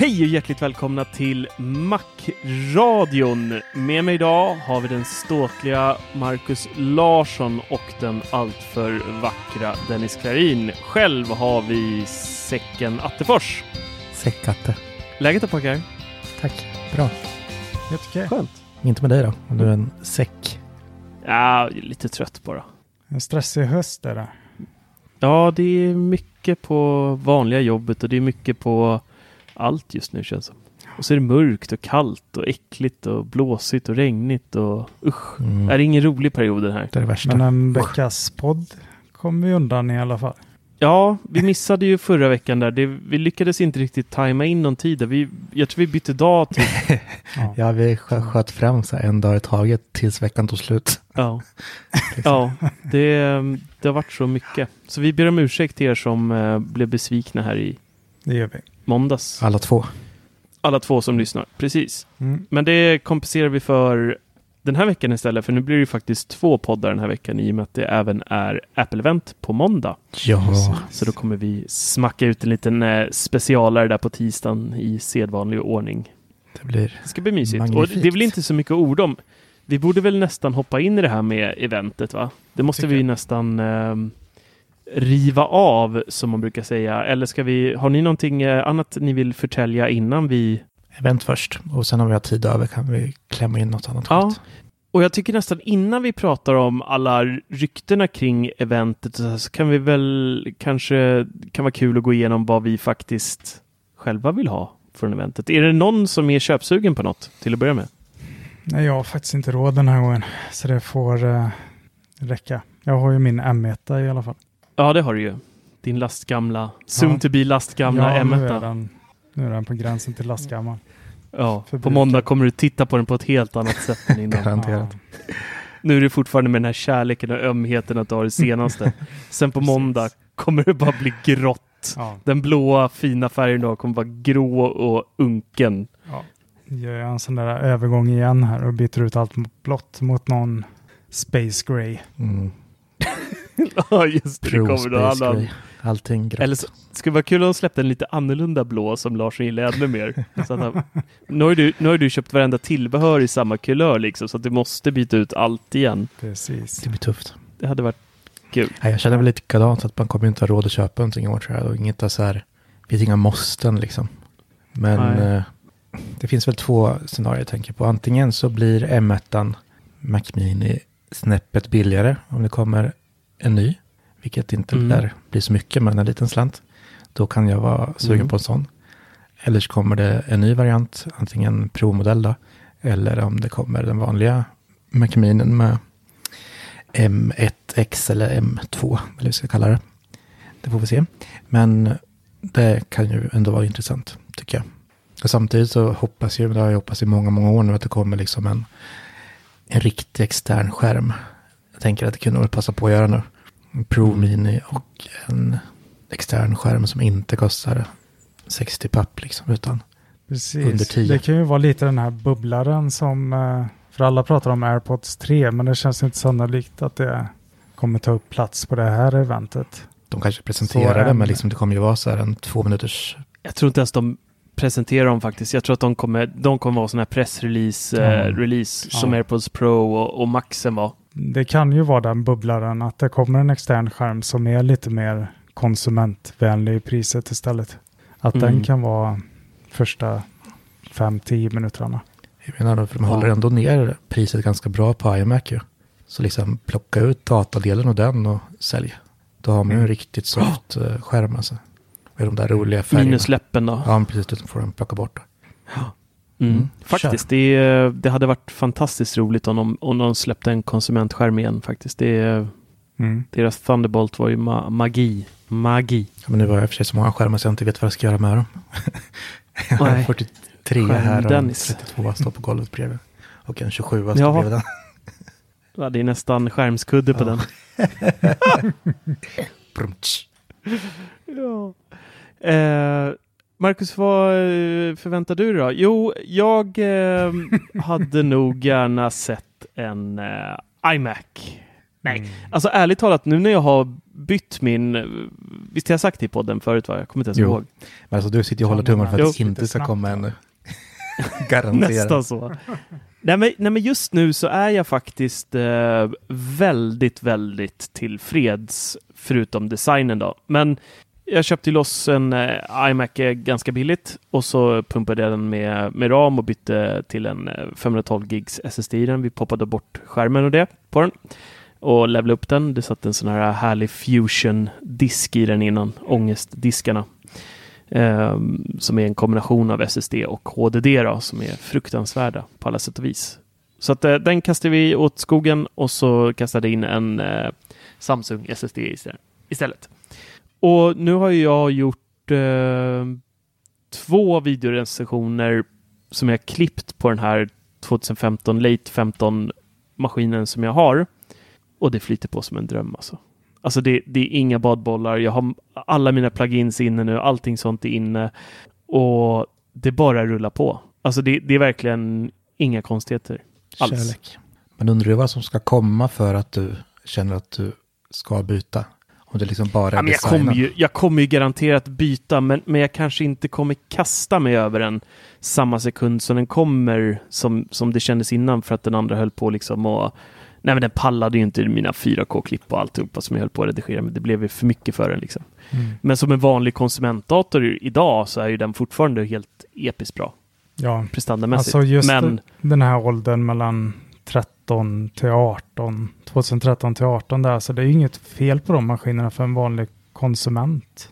Hej och hjärtligt välkomna till Macradion. Med mig idag har vi den ståtliga Marcus Larsson och den alltför vackra Dennis Klarin. Själv har vi Säcken Attefors. Säckatte. Läget då pojkar? Tack. Bra. Helt okej. Skönt. Inte med dig då? Om du är en säck. Ja, lite trött bara. En stressig höst är det. Ja, det är mycket på vanliga jobbet och det är mycket på allt just nu känns det som. Och så är det mörkt och kallt och äckligt och blåsigt och regnigt och usch. Mm. Det är ingen rolig period den här. Det är det värsta. Men en veckas podd kom vi undan i alla fall. Ja, vi missade ju förra veckan där. Det, vi lyckades inte riktigt tajma in någon tid. Där. Vi, jag tror vi bytte dag till... Ja. Ja, vi skö- sköt fram så här en dag i taget tills veckan tog slut. Ja, ja det, det har varit så mycket. Så vi ber om ursäkt till er som eh, blev besvikna här i Det gör vi. Måndags. Alla två. Alla två som lyssnar. Precis. Mm. Men det kompenserar vi för den här veckan istället. För nu blir det ju faktiskt två poddar den här veckan i och med att det även är Apple-event på måndag. Ja, Så då kommer vi smacka ut en liten eh, specialare där på tisdagen i sedvanlig ordning. det blir... Det ska bli mysigt. Och Magnifikt. det är väl inte så mycket ord om. Vi borde väl nästan hoppa in i det här med eventet va? Det måste Tycker vi nästan ehm, riva av som man brukar säga. Eller ska vi, har ni någonting eh, annat ni vill förtälja innan vi Event först. Och sen om vi har tid över kan vi klämma in något annat Ja. Och jag tycker nästan innan vi pratar om alla ryktena kring eventet så kan vi väl kanske kan vara kul att gå igenom vad vi faktiskt själva vill ha från eventet. Är det någon som är köpsugen på något till att börja med? Nej, jag har faktiskt inte råd den här gången. Så det får eh, räcka. Jag har ju min M1 i alla fall. Ja, det har du ju. Din lastgamla, soon to be lastgamla ja, nu är, M1. den, nu är den på gränsen till lastgammal. Ja, på Förbrukad. måndag kommer du titta på den på ett helt annat sätt än innan. Garanterat. Ja. Nu är du fortfarande med den här kärleken och ömheten att du har det senaste. Sen på måndag kommer det bara bli grått. Ja, Den blåa fina färgen då kommer vara grå och unken. ja. Gör jag en sån där övergång igen här och byter ut allt blått mot någon Space Gray. Mm. Ja, just det. Det kommer någon annan. Allting grått. Eller så skulle det vara kul om de släppte en lite annorlunda blå som Larsson gillar ännu mer. Så att han, nu, har du, nu har du köpt varenda tillbehör i samma kulör liksom, så att du måste byta ut allt igen. Precis. Det blir tufft. Det hade varit kul. Nej, jag känner väl lite likadant att man kommer inte ha råd att köpa någonting i år tror jag. Och inget av så här, det finns inga måsten liksom. Men eh, det finns väl två scenarier jag tänker på. Antingen så blir M1 Mac Mini snäppet billigare om det kommer en ny. Vilket inte Mm. lär bli så mycket men en liten slant. Då kan jag vara sugen Mm. på en sån. Eller så kommer det en ny variant, antingen Pro-modell då. Eller om det kommer den vanliga Mac Mini med M1X eller M2, eller vad vi ska kalla det. Det får vi se. Men det kan ju ändå vara intressant, tycker jag. Och samtidigt så hoppas jag, det har jag hoppats i många, många år nu, att det kommer liksom en, en riktig extern skärm. Jag tänker att det kunde väl passa på att göra nu. En Pro Mini och en extern skärm som inte kostar 60 papp liksom, utan Precis. Under 10. Det kan ju vara lite den här bubblaren som, eh, för alla pratar om AirPods 3, men det känns inte sannolikt att det kommer ta upp plats på det här eventet. de kanske presenterar det, men liksom det kommer ju vara så här en två minuters Jag tror inte ens de presenterar dem faktiskt. Jag tror att de kommer, de kommer vara sån här pressrelease eh, Mm. release Ja. som AirPods Pro och, och Maxen var. Det kan ju vara den bubblaren att det kommer en extern skärm som är lite mer konsumentvänlig i priset istället. Att Mm. den kan vara första 5-10 minuterna. Jag menar, för de Ja. håller ändå ner priset ganska bra på iMac ju. Så liksom plocka ut datadelen och den och sälj. Då har man ju en riktigt soft eh, skärm alltså. Med de där roliga färgerna. Minus läppen då. Ja, precis. Du får den plocka bort. Mm. Mm. Faktiskt, det, det hade varit fantastiskt roligt om de, om de släppte en konsumentskärm igen faktiskt. Det, Mm. deras Thunderbolt var ju ma magi. Magi. Ja, men nu var jag för sig så många skärmar så jag inte vet vad jag ska göra med dem. jag har Nej. 43 här och en Skärm-Dennis. 32 står på golvet bredvid. Och en 27 står Jaha. bredvid den. Ja, det är nästan skärmskudde på Ja. den. Ja. Eh, Marcus, vad eh, förväntar du dig då? Jo, jag eh, hade nog gärna sett en eh, iMac. Nej, alltså ärligt talat, nu när jag har bytt min... Visst har jag sagt det i podden förut? Va? Jag kommer inte ens Jo. ihåg. Men alltså du sitter ju och håller tummen för att Jo. det inte ska komma ännu. Garanterat. Nästan så. nej, men, nej, men just nu så är jag faktiskt eh, väldigt, väldigt tillfreds, förutom designen då. Men jag köpte loss en eh, iMac eh, ganska billigt och så pumpade jag den med, med ram och bytte till en eh, 512 gigs SSD i den. Vi poppade bort skärmen och det på den och levlade upp den. Det satt en sån här härlig fusion-disk i den innan, ångestdiskarna. Ehm, som är en kombination av SSD och HDD då, som är fruktansvärda på alla sätt och vis. Så att, eh, den kastade vi åt skogen och så kastade in en eh, Samsung SSD istället. Och nu har jag gjort eh, två videorecensioner som jag klippt på den här 2015 Late 15 maskinen som jag har. Och det flyter på som en dröm alltså. Alltså det, det är inga badbollar. Jag har alla mina plugins inne nu. Allting sånt är inne. Och det bara rullar på. Alltså det, det är verkligen inga konstigheter. Alls. Kärlek. Men undrar du vad som ska komma för att du känner att du ska byta? Om det liksom bara Ja, men jag, kommer ju, jag kommer ju garanterat byta, men, men jag kanske inte kommer kasta mig över den samma sekund som den kommer, som, som det kändes innan, för att den andra höll på liksom och Nej men den pallade ju inte mina 4K-klipp och alltihopa som jag höll på att redigera, men det blev ju för mycket för den liksom. Mm. Men som en vanlig konsumentdator idag så är ju den fortfarande helt episkt bra Ja, prestandamässigt. alltså just men den här åldern mellan 13 till 18, 2013 till 18 där, så det är ju inget fel på de maskinerna för en vanlig konsument.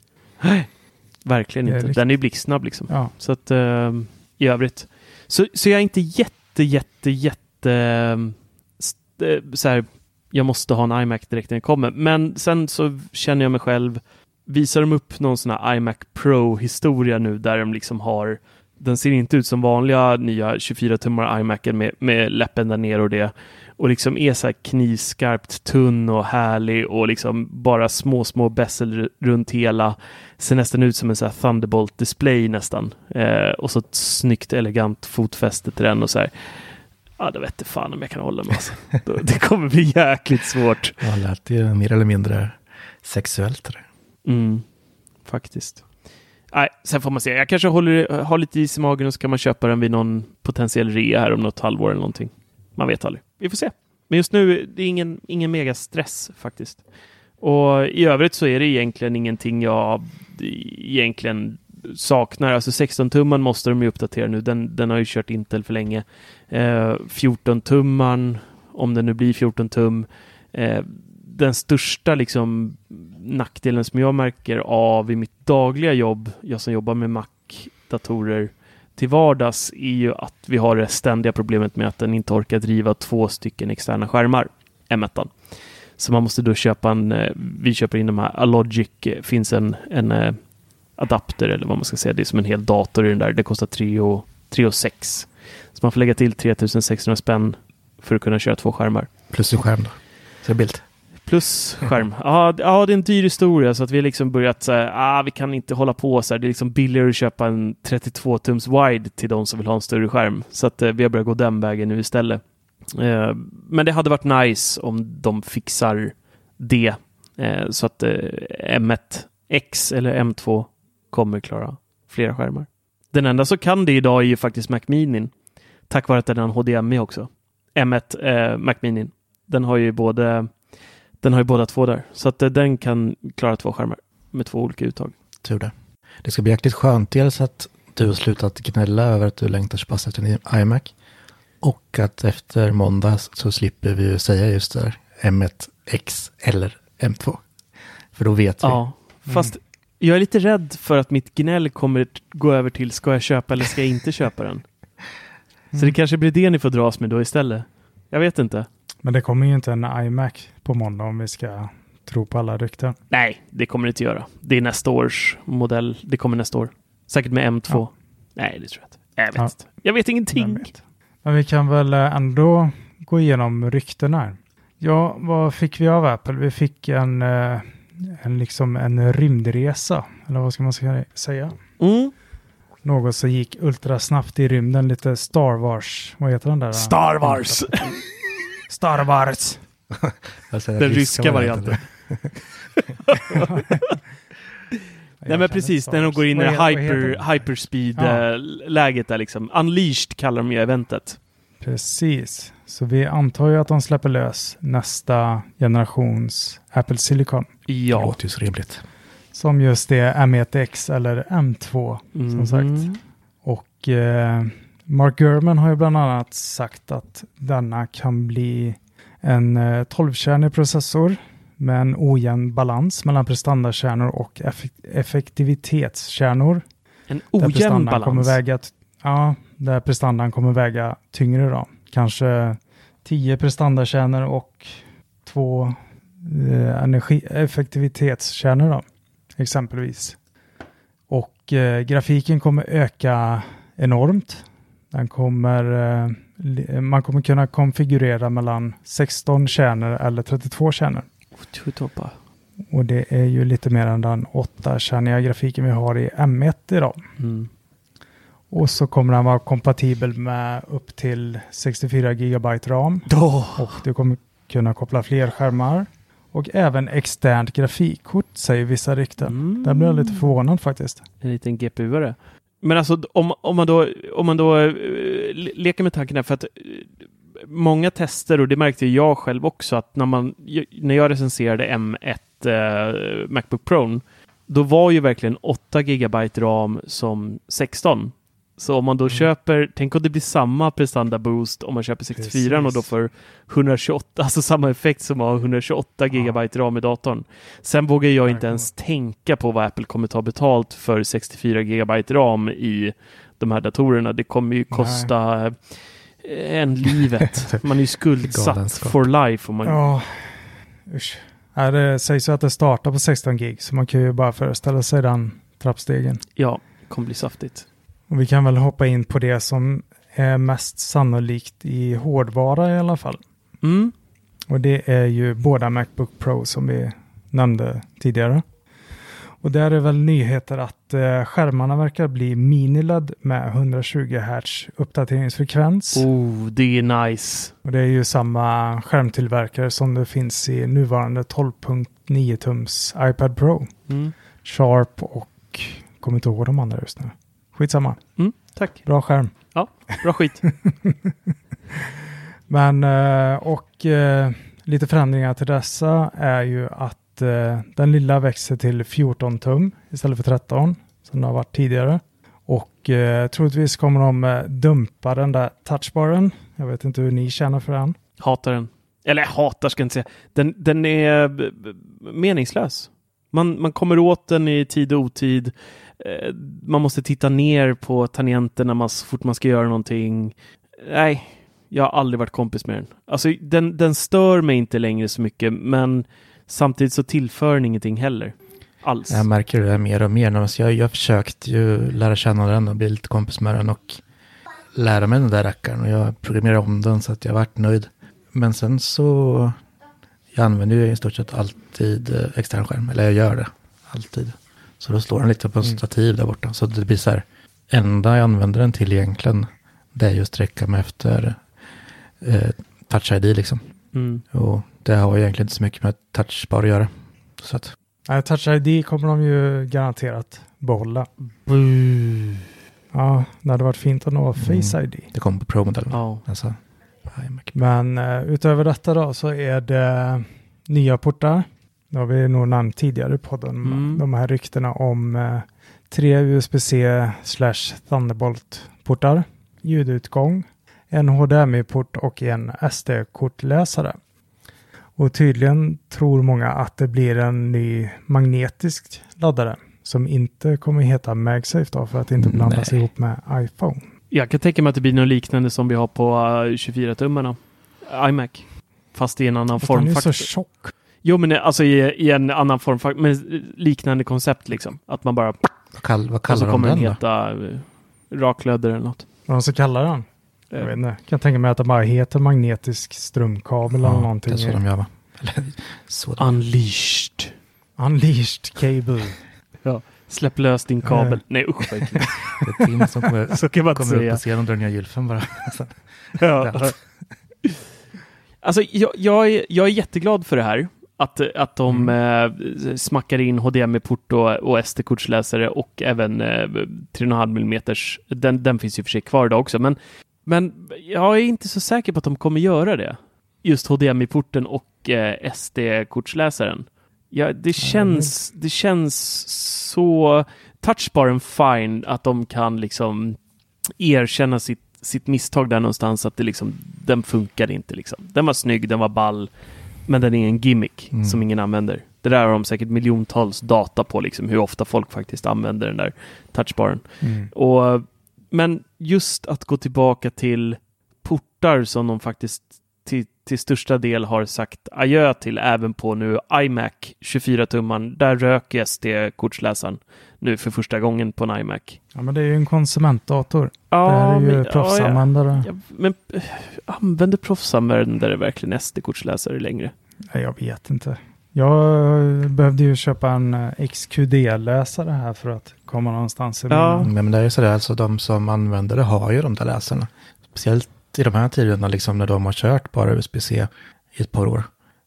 verkligen Det är inte. riktigt- Den är ju blixtsnabb liksom. Ja, Så att eh, i övrigt. Så, så jag är inte jätte, jätte, jätte eh, st- eh, så här, jag måste ha en iMac direkt när den kommer. Men sen så känner jag mig själv, visar de upp någon sån här iMac Pro-historia nu där de liksom har, den ser inte ut som vanliga nya 24-tummar iMacen med, med läppen där nere och det. Och liksom är så här knivskarpt tunn och härlig och liksom bara små, små bezel r- runt hela ser nästan ut som en så här Thunderbolt display nästan. Eh, och så ett snyggt elegant fotfäste till den och så här. Ja, det vet fan om jag kan hålla mig. Alltså. Det kommer bli jäkligt svårt. Ja, lät ju mer eller mindre sexuellt. det. Mm, faktiskt. Nej, sen får man se. Jag kanske håller, har lite is i magen och så kan man köpa den vid någon potentiell rea här om något halvår eller någonting. Man vet aldrig. Vi får se. Men just nu det är ingen, ingen mega stress faktiskt. Och i övrigt så är det egentligen ingenting jag egentligen saknar. Alltså 16-tumman måste de ju uppdatera nu. Den, den har ju kört Intel för länge. Eh, 14-tumman, om den nu blir 14 tum. Eh, den största liksom nackdelen som jag märker av i mitt dagliga jobb, jag som jobbar med Mac-datorer till vardags, är ju att vi har det ständiga problemet med att den inte orkar driva två stycken externa skärmar, M1. Så man måste då köpa en, eh, vi köper in de här, Alogic, eh, finns en, en eh, adapter eller vad man ska säga, det är som en hel dator i den där, det kostar 3 och, 3 och 6. Så man får lägga till 3600 spänn för att kunna köra två skärmar. Plus en skärm då. Så det är bild. Plus skärm. Ja, ja, det är en dyr historia så att vi har liksom börjat så ah, vi kan inte hålla på så här. Det är liksom billigare att köpa en 32 tums wide till de som vill ha en större skärm. Så att eh, vi har börjat gå den vägen nu istället. Eh, men det hade varit nice om de fixar det eh, så att eh, M1X eller M2 kommer klara flera skärmar. Den enda som kan det idag är ju faktiskt Mac Mini. Tack vare att den har en HDMI också. M1 eh, Mac Mini. Den har ju både den har ju båda två där. Så att eh, den kan klara två skärmar med två olika uttag. Tur det. Det ska bli jäkligt skönt. Dels att du har slutat gnälla över att du längtar så pass efter en iMac. Och att efter måndag så slipper vi ju säga just det där M1X eller M2. För då vet vi. Ja, fast jag är lite rädd för att mitt gnäll kommer gå över till ska jag köpa eller ska jag inte köpa den? Så det kanske blir det ni får dras med då istället. Jag vet inte. Men det kommer ju inte en iMac på måndag om vi ska tro på alla rykten. Nej, det kommer det inte göra. Det är nästa års modell. Det kommer nästa år. Säkert med M2. Ja. Nej, det tror jag inte. Jag vet Ja. inte. Jag vet ingenting. Vem vet? Men vi kan väl ändå gå igenom rykten här. Ja, vad fick vi av Apple? Vi fick en, eh, en, liksom en rymdresa, eller vad ska man säga? Mm. Något som gick ultrasnabbt i rymden, lite Star Wars. Vad heter den där? Star Wars! Star Wars! Den ryska varianten. Nej men precis, när de går in i det hyper, hyperspeed-läget där liksom. Unleashed kallar de ju eventet. Precis. Så vi antar ju att de släpper lös nästa generations Apple Silicon. Det Ja. låter ju så rimligt. Som just det M1X eller M2 som sagt. Och eh, Mark Gurman har ju bland annat sagt att denna kan bli en eh, 12-kärnig processor med en ojämn balans mellan prestandakärnor och effek- effektivitetskärnor. En Där ojämn prestandan Kommer balans. väga, ja, där prestandan kommer väga tyngre då. Kanske 10 prestandakärnor och två eh, energi, effektivitetskärnor då, exempelvis. Och eh, grafiken kommer öka enormt. Den kommer, eh, man kommer kunna konfigurera mellan 16 kärnor eller 32 kärnor. Och det är ju lite mer än den 8-kärniga grafiken vi har i M1 idag. Mm. Och så kommer den vara kompatibel med upp till 64 GB ram. Och du kommer kunna koppla fler skärmar. Och även externt grafikkort säger vissa rykten. Mm. Där blir jag lite förvånad faktiskt. En liten GPU-are. Men alltså om, om man då, om man då eh, leker med tanken här, för att eh, många tester, och det märkte jag själv också, att när, man, när jag recenserade M1 eh, Macbook Pro, då var ju verkligen 8 GB ram som 16. Så om man då Mm. köper, tänk om det blir samma prestanda boost om man köper 64 och då Precis. får 128, alltså samma effekt som att ha 128 GB ram i datorn. Sen vågar jag inte ens tänka på vad Apple kommer ta betalt för 64 GB ram i de här datorerna. Det kommer ju kosta eh, en livet. Man är ju skuldsatt for life. Om man, Ja, usch. Ja, det sägs ju att det startar på 16 gig, så man kan ju bara föreställa sig den trappstegen. ja, det kommer bli saftigt. Och vi kan väl hoppa in på det som är mest sannolikt i hårdvara i alla fall. Mm. Och det är ju båda Macbook Pro som vi nämnde tidigare. Och där är väl nyheter att eh, skärmarna verkar bli mini-LED med 120 Hz uppdateringsfrekvens. Oh, det är nice. Och det är ju samma skärmtillverkare som det finns i nuvarande 12.9 tums iPad Pro. Mm. Sharp och kommer inte ihåg de andra just nu. Skitsamma. Mm, tack. Bra skärm. Bra skit. Men eh, och eh, lite förändringar till dessa är ju att eh, den lilla växer till 14 tum istället för 13 som det har varit tidigare. Och eh, troligtvis kommer de dumpa den där touchbaren. Jag vet inte hur ni känner för den. Hatar den. Eller hatar ska jag inte säga. Den, den är meningslös. Man, man kommer åt den i tid och otid. Eh, Man måste titta ner på tangenterna man, så fort man ska göra någonting. Nej, jag har aldrig varit kompis med den. Alltså, den, den stör mig inte längre så mycket, men samtidigt så tillför den ingenting heller. Alls. Jag märker det mer och mer. Alltså Jag, jag har försökt ju lära känna den och bli lite kompis med den och lära mig den där rackaren. Och jag programmerar om den så att jag varit nöjd. Men sen så, jag använder ju i stort sett alltid eh, extern skärm. Eller jag gör det alltid. Så då slår den lite på en Mm. stativ där borta. Så det blir så här. Enda jag använder den till egentligen. Det är just att sträcka mig efter eh, touch ID liksom. Mm. Och det har egentligen inte så mycket med touchbar att göra. Så att, Nej, Touch ID kommer de ju garanterat behålla. Ja, det hade varit fint att nå Face ID. det kommer på Pro-modellen. Ja. Alltså. Men eh, utöver detta då så är det nya portar. Det har vi nog nämnt tidigare i podden. Mm. De här ryktena om eh, tre USB-C slash Thunderbolt-portar, ljudutgång, en HDMI-port och en SD-kortläsare. Och tydligen tror många att det blir en ny magnetisk laddare som inte kommer heta MagSafe då för att inte blandas Nej. ihop med iPhone. Jag kan tänka mig att det blir något liknande som vi har på eh, 24-tummarna. iMac. Fast i en annan Fast den är formfaktor. så tjock. Jo, men alltså i, i en annan formfaktor. Men liknande koncept liksom. Att man bara... Vad, kall, vad Och så kallar de kommer den då? heta uh, raklödder eller något. Vad ska kalla den? Jag Eh, vet inte. Kan tänka mig att det bara heter magnetisk strömkabel eller Ja, någonting. det är så de gör va? Eller, Unleashed. Unleashed cable. Släpp lös din kabel. Eh. Nej usch vad äckligt. det är Tim som kommer, Så kan man kommer upp på scenen och drar ner gylfen bara. Ja. Alltså, jag, jag, är, jag är jätteglad för det här. Att, att de eh, smackar in HDMI-port och, och SD-kortsläsare och även eh, 3,5 mm. Den, den finns ju för sig kvar idag också. Men, men jag är inte så säker på att de kommer göra det. Just HDMI-porten och eh, SD-kortsläsaren. Ja, det, känns, det känns så... Touchbaren fine att de kan liksom erkänna sitt, sitt misstag där någonstans att det liksom, den funkade inte liksom. Den var snygg, den var ball, men den är en gimmick Mm. som ingen använder. Det där har de säkert miljontals data på liksom, hur ofta folk faktiskt använder den där touchbaren. Mm. Och, men just att gå tillbaka till portar som de faktiskt till, till största del har sagt adjö till även på nu iMac 24-tumman. Där röker SD-kortsläsaren nu för första gången på en iMac. Ja, men det är ju en konsumentdator. Ja, det här är ju men- proffsanvändare. Ja, men eh, använder proffsanvändare verkligen SD-kortsläsare längre? Nej, jag vet inte. Jag behövde ju köpa en eh, XQD-läsare här för att komma någonstans i Ja. mina- Men det är ju sådär, alltså de som använder det har ju de där läsarna. Speciellt i de här tiderna, liksom när de har kört bara USB-C i ett par år.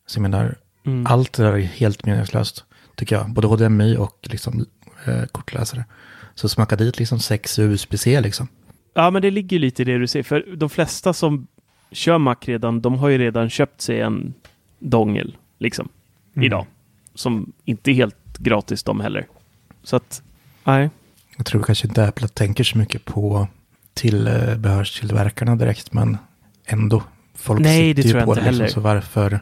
Så jag menar, Mm. allt det där är helt meningslöst, tycker jag. Både HDMI och liksom eh, kortläsare. Så smacka dit liksom sex USB-C liksom. Ja, men det ligger lite i det du säger. För de flesta som kör Mac redan, de har ju redan köpt sig en dongel, liksom, Mm. idag. Som inte är helt gratis de heller. Så att, nej. Jag tror kanske inte Apple tänker så mycket på tillbehörstillverkarna direkt, men ändå. Folk Nej, det tror jag på inte det, liksom, heller. Så varför?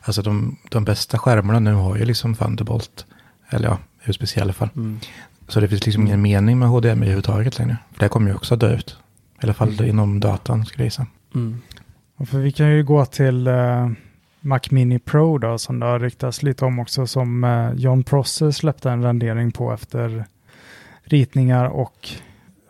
Alltså de, de bästa skärmarna nu har ju liksom Thunderbolt. Eller ja, USB-C i alla fall. Mm. Så det finns liksom ingen mening med HDMI överhuvudtaget längre. För det kommer ju också dö ut. I alla fall inom datan skulle jag gissa. Mm. Och För vi kan ju gå till eh, Mac Mini Pro då, som det har ryktats lite om också, som eh, John Prosser släppte en rendering på efter ritningar och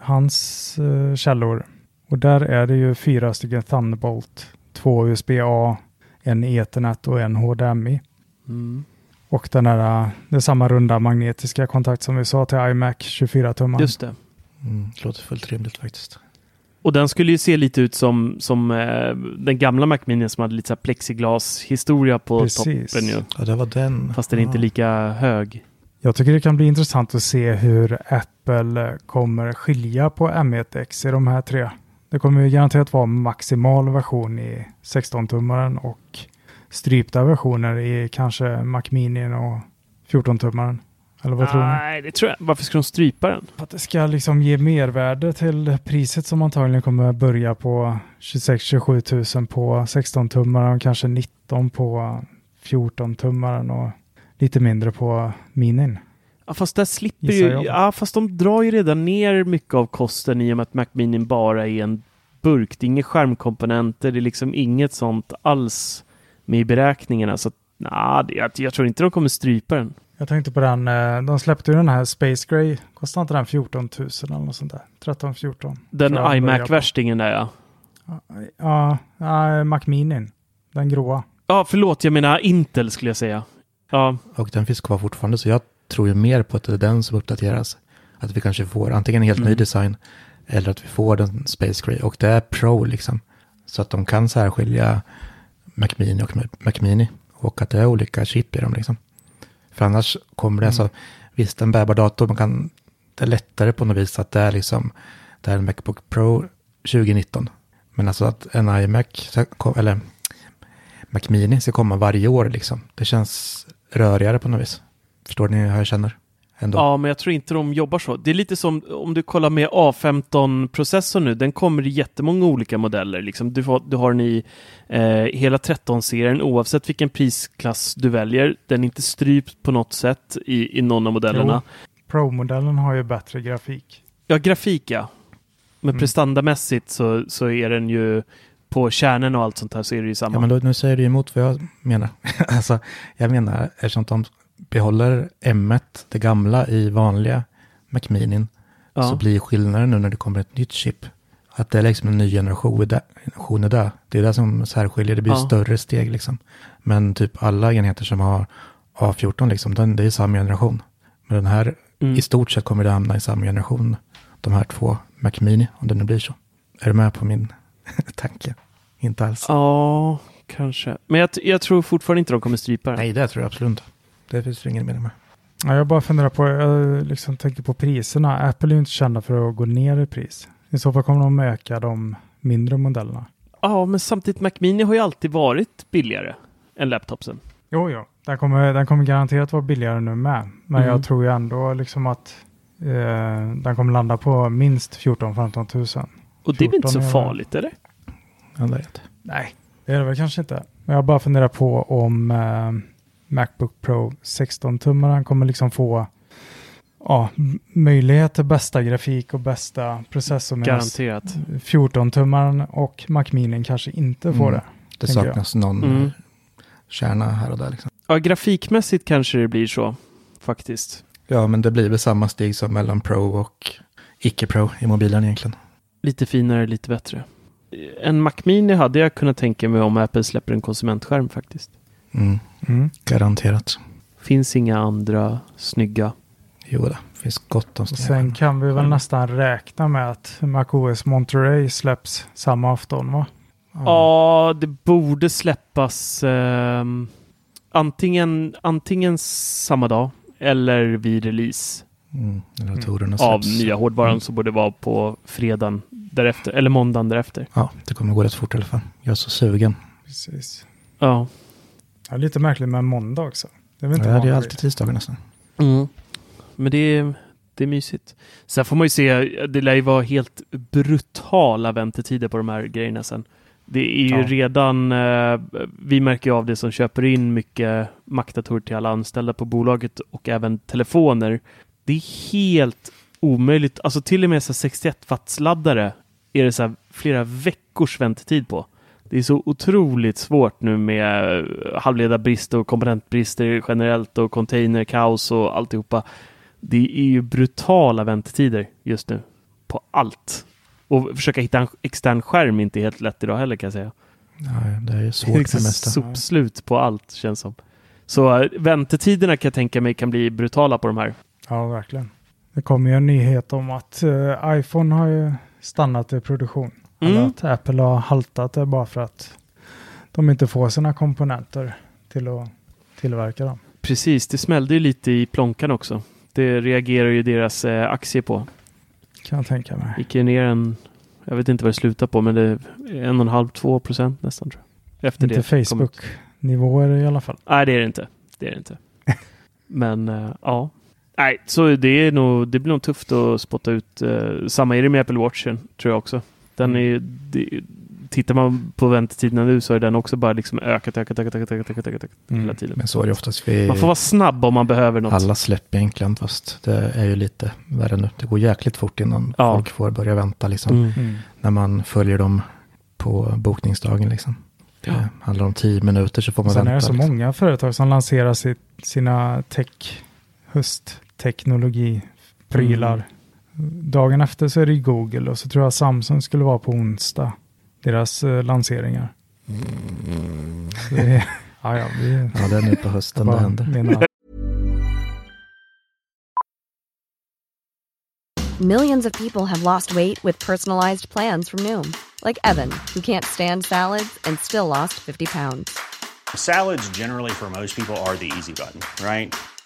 hans eh, källor. Och där är det ju fyra stycken Thunderbolt, två USB-A, en Ethernet och en HDMI. Mm. Och den här, det är samma runda magnetiska kontakt som vi sa till iMac 24-tumman. Just det. Mm, låter fullt rimligt faktiskt. Och den skulle ju se lite ut som, som eh, den gamla Mac Mini som hade lite plexiglas-historia på Precis. toppen ju. Ja, det var den. Fast den är inte Ja. lika hög. Jag tycker det kan bli intressant att se hur Apple kommer skilja på M1X i de här tre. Det kommer ju garanterat vara maximal version i 16-tummaren och strypta versioner i kanske Mac Mini och 14-tummaren. Eller vad tror ni? Nej, det tror jag. Varför ska de strypa den? För att det ska liksom ge mervärde till priset som antagligen kommer börja på 26-27 000 på 16-tummaren och kanske 19 på 14-tummaren och lite mindre på minin. Ja, fast där slipper ju... Ja, fast de drar ju redan ner mycket av kosten i och med att Mac Mini bara är en burk. Det är inga skärmkomponenter, det är liksom inget sånt alls med i beräkningarna. Så nah, jag, jag tror inte de kommer strypa den. Jag tänkte på den, eh, de släppte ju den här Space Gray, kostade inte den 14 000 eller något sånt där? 13-14? Den Tror jag börjar på. iMac-värstingen där ja. Ja, ja, Mac Minin, den gråa. Ja, förlåt, jag menar Intel skulle jag säga. Ja, Och den finns kvar fortfarande, så jag tror ju mer på att det är den som uppdateras. Att vi kanske får antingen en helt ny Mm. design eller att vi får den Space Gray. Och det är Pro liksom. Så att de kan särskilja Mac Mini och Mac Mini. Och att det är olika chip i dem liksom. För annars kommer det, alltså, visst en bärbar dator, man kan, det är lättare på något vis att det är liksom, det är en Macbook Pro 2019. Men alltså att en iMac, eller Mac Mini ska komma varje år liksom. Det känns rörigare på något vis. Förstår ni hur jag känner? Ändå. ja, men jag tror inte de jobbar så. Det är lite som om du kollar med A15-processorn nu. Den kommer i jättemånga olika modeller. Liksom. Du, har, du har den i eh, hela 13-serien oavsett vilken prisklass du väljer. Den är inte strypt på något sätt i, i någon av modellerna. Pro-modellen har ju bättre grafik. Ja, grafik ja. Men Mm. prestandamässigt så, så är den ju på kärnen och allt sånt här så är det ju samma. Ja, men då, nu säger du emot vad jag menar. alltså, jag menar, eftersom de behåller M1, det gamla, i vanliga Mac Minin, ja. så blir skillnaden nu när det kommer ett nytt chip, att det är liksom en ny generation där. Generation är där. Det är det som särskiljer, det blir Ja. större steg liksom. Men typ alla enheter som har A14, liksom, den, det är samma generation. Men den här, Mm. i stort sett kommer det hamna i samma generation, de här två Mac Mini, om det nu blir så. Är du med på min tanke? Inte alls. Ja, kanske. Men jag, jag tror fortfarande inte de kommer strypa den. Nej, det tror jag absolut inte. Det finns det ingen mening med. Ja, jag bara funderar på, jag liksom tänker på priserna. Apple är ju inte kända för att gå ner i pris. I så fall kommer de öka de mindre modellerna. Ja, men samtidigt Mac Mini har ju alltid varit billigare än laptopsen. Jo, jo. Den kommer, den kommer garanterat vara billigare nu med. Men Mm. jag tror ju ändå liksom att eh, den kommer landa på minst 14-15 tusen. Och det är väl inte så 14 är- farligt, eller? Är det. Nej, det är det väl kanske inte. Men jag bara funderar på om eh, Macbook Pro 16-tummaren kommer liksom få ja, möjlighet till bästa grafik och bästa processor. Garanterat. 14-tummaren och Mac Mini kanske inte får Mm. det. Det saknas någon Mm. eh, kärna här och där. Liksom. Ja, grafikmässigt kanske det blir så, faktiskt. Ja, men det blir väl samma steg som mellan Pro och icke-Pro i mobilen egentligen. Lite finare, lite bättre. En Mac Mini hade jag kunnat tänka mig om Apple släpper en konsumentskärm faktiskt. Mm. Mm. Garanterat. Finns inga andra snygga. Jo, det finns gott om Och steg. sen kan vi väl Mm. nästan räkna med att MacOS Monterey släpps samma afton va? Ja, det borde släppas ehm, antingen, antingen samma dag eller vid release Mm. Datorerna av nya hårdvaran Mm. som borde vara på fredagen därefter, eller måndagen därefter. Ja, det kommer gå rätt fort i alla fall. Jag är så sugen. Precis. Ja. Ja, lite märkligt med måndag också. Det är väl Det inte är ju vanligt. alltid tisdagar nästan. Men det är, det är mysigt. Sen får man ju se, det lär ju vara helt brutala väntetider på de här grejerna sen. Det är ju Ja. redan, eh, vi märker ju av det som köper in mycket Mac-datorer till alla anställda på bolaget och även telefoner. Det är helt omöjligt, alltså till och med så 61 watts-laddare är det så här flera veckors väntetid på. Det är så otroligt svårt nu med eh, halvledarbrist och komponentbrister generellt och containerkaos och alltihopa. Det är ju brutala väntetider just nu på allt. Och försöka hitta en extern skärm är inte helt lätt idag heller kan jag säga. Ja, det är ju Det är svårt liksom det mesta. sopslut på allt känns som. Så äh, väntetiderna kan jag tänka mig kan bli brutala på de här. Ja, verkligen. Det kom ju en nyhet om att eh, iPhone har ju stannat i produktion. Eller Mm. att Apple har haltat det bara för att de inte får sina komponenter till att tillverka dem. Precis, det smällde ju lite i plånkan också. Det reagerar ju deras eh, aktie på. Kan jag tänka mig. Gick ju ner en, jag vet inte vad det slutar på, men det är en och en halv, två procent nästan tror jag. Efter Inte. Facebook-nivåer i alla fall. Nej, det är det inte. Det är det inte. Men eh, ja. Nej, så det, är nog, det blir nog tufft att spotta ut. Uh, samma är det med Apple Watchen, tror jag också. Den är, ju- det, tittar man på väntetiderna nu så är den också bara liksom ökat, ökat, ökat, ökat, ökat, ökat, ökat Mm. hela tiden. Men så är det oftast. Vi, Man får vara snabb om man behöver något. alla släpper egentligen, fast det är ju lite värre nu. Det går jäkligt fort innan Ja. folk får börja vänta liksom. Mm. Mm. När man följer dem på bokningsdagen liksom. Ja. Det handlar om tio minuter så får man Sen vänta. är det så liksom. många företag som lanserar sitt, sina tech, höstteknologiprylar. Mm. Dagen efter så är det Google och så tror jag Samsung skulle vara på onsdag. Deras eh, lanseringar. Det är, ja, ja, vi, Ja, det är nu på hösten det händer. menar- Millions of people have lost weight with personalized plans from Noom, like Evan, who can't stand salads and still lost 50 pounds. Salads, generally, for most people, are the easy button, right?